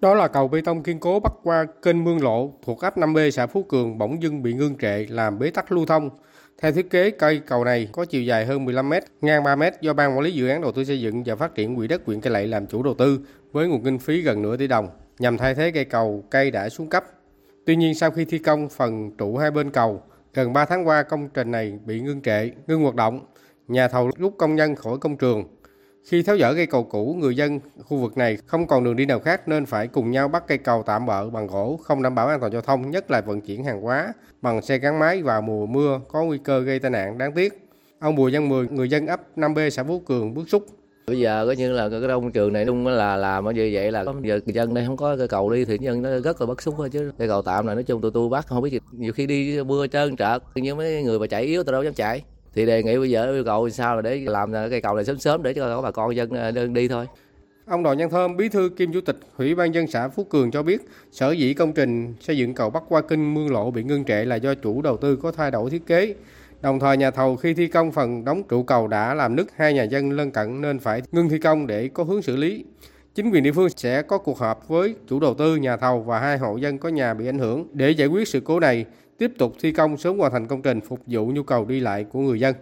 Đó là cầu bê tông kiên cố bắc qua kênh Mương Lộ thuộc ấp 5B xã Phú Cường bỗng dưng bị ngưng trệ làm bế tắc lưu thông. Theo thiết kế, cây cầu này có chiều dài hơn 15 m, ngang 3 m do Ban Quản lý Dự án Đầu tư xây dựng và phát triển quỹ đất huyện Cây Lậy làm chủ đầu tư với nguồn kinh phí gần nửa tỷ đồng nhằm thay thế cây cầu cây đã xuống cấp. Tuy nhiên sau khi thi công phần trụ hai bên cầu, gần 3 tháng qua công trình này bị ngưng trệ, ngưng hoạt động. Nhà thầu rút công nhân khỏi công trường. Khi tháo dỡ cây cầu cũ, người dân khu vực này không còn đường đi nào khác nên phải cùng nhau bắt cây cầu tạm bỡ bằng gỗ không đảm bảo an toàn giao thông, nhất là vận chuyển hàng hóa bằng xe gắn máy vào mùa mưa có nguy cơ gây tai nạn đáng tiếc. Ông Bùi Văn Mười, người dân ấp 5B xã Phú Cường bức xúc. Bây giờ coi như là cái đông trường này đúng là làm như vậy là giờ người dân đây không có cây cầu đi thì dân nó rất là bất xúc thôi chứ cây cầu tạm này nói chung tụi tôi bắt không biết gì. nhiều khi đi mưa trơn trợt nhưng mấy người mà chạy yếu tao đâu dám chạy thì đề nghị bây giờ yêu cầu sao là để làm cây cầu này sớm sớm để cho bà con dân ờ, đơn đi thôi Ông Đoàn Văn Thơm, bí thư kiêm chủ tịch Ủy ban dân xã Phú Cường cho biết, sở dĩ công trình xây dựng cầu bắc qua kinh Mương Lộ bị ngưng trệ là do chủ đầu tư có thay đổi thiết kế. Đồng thời nhà thầu khi thi công phần đóng trụ cầu đã làm nứt hai nhà dân lân cận nên phải ngưng thi công để có hướng xử lý. Chính quyền địa phương sẽ có cuộc họp với chủ đầu tư, nhà thầu và hai hộ dân có nhà bị ảnh hưởng để giải quyết sự cố này, tiếp tục thi công sớm hoàn thành công trình phục vụ nhu cầu đi lại của người dân.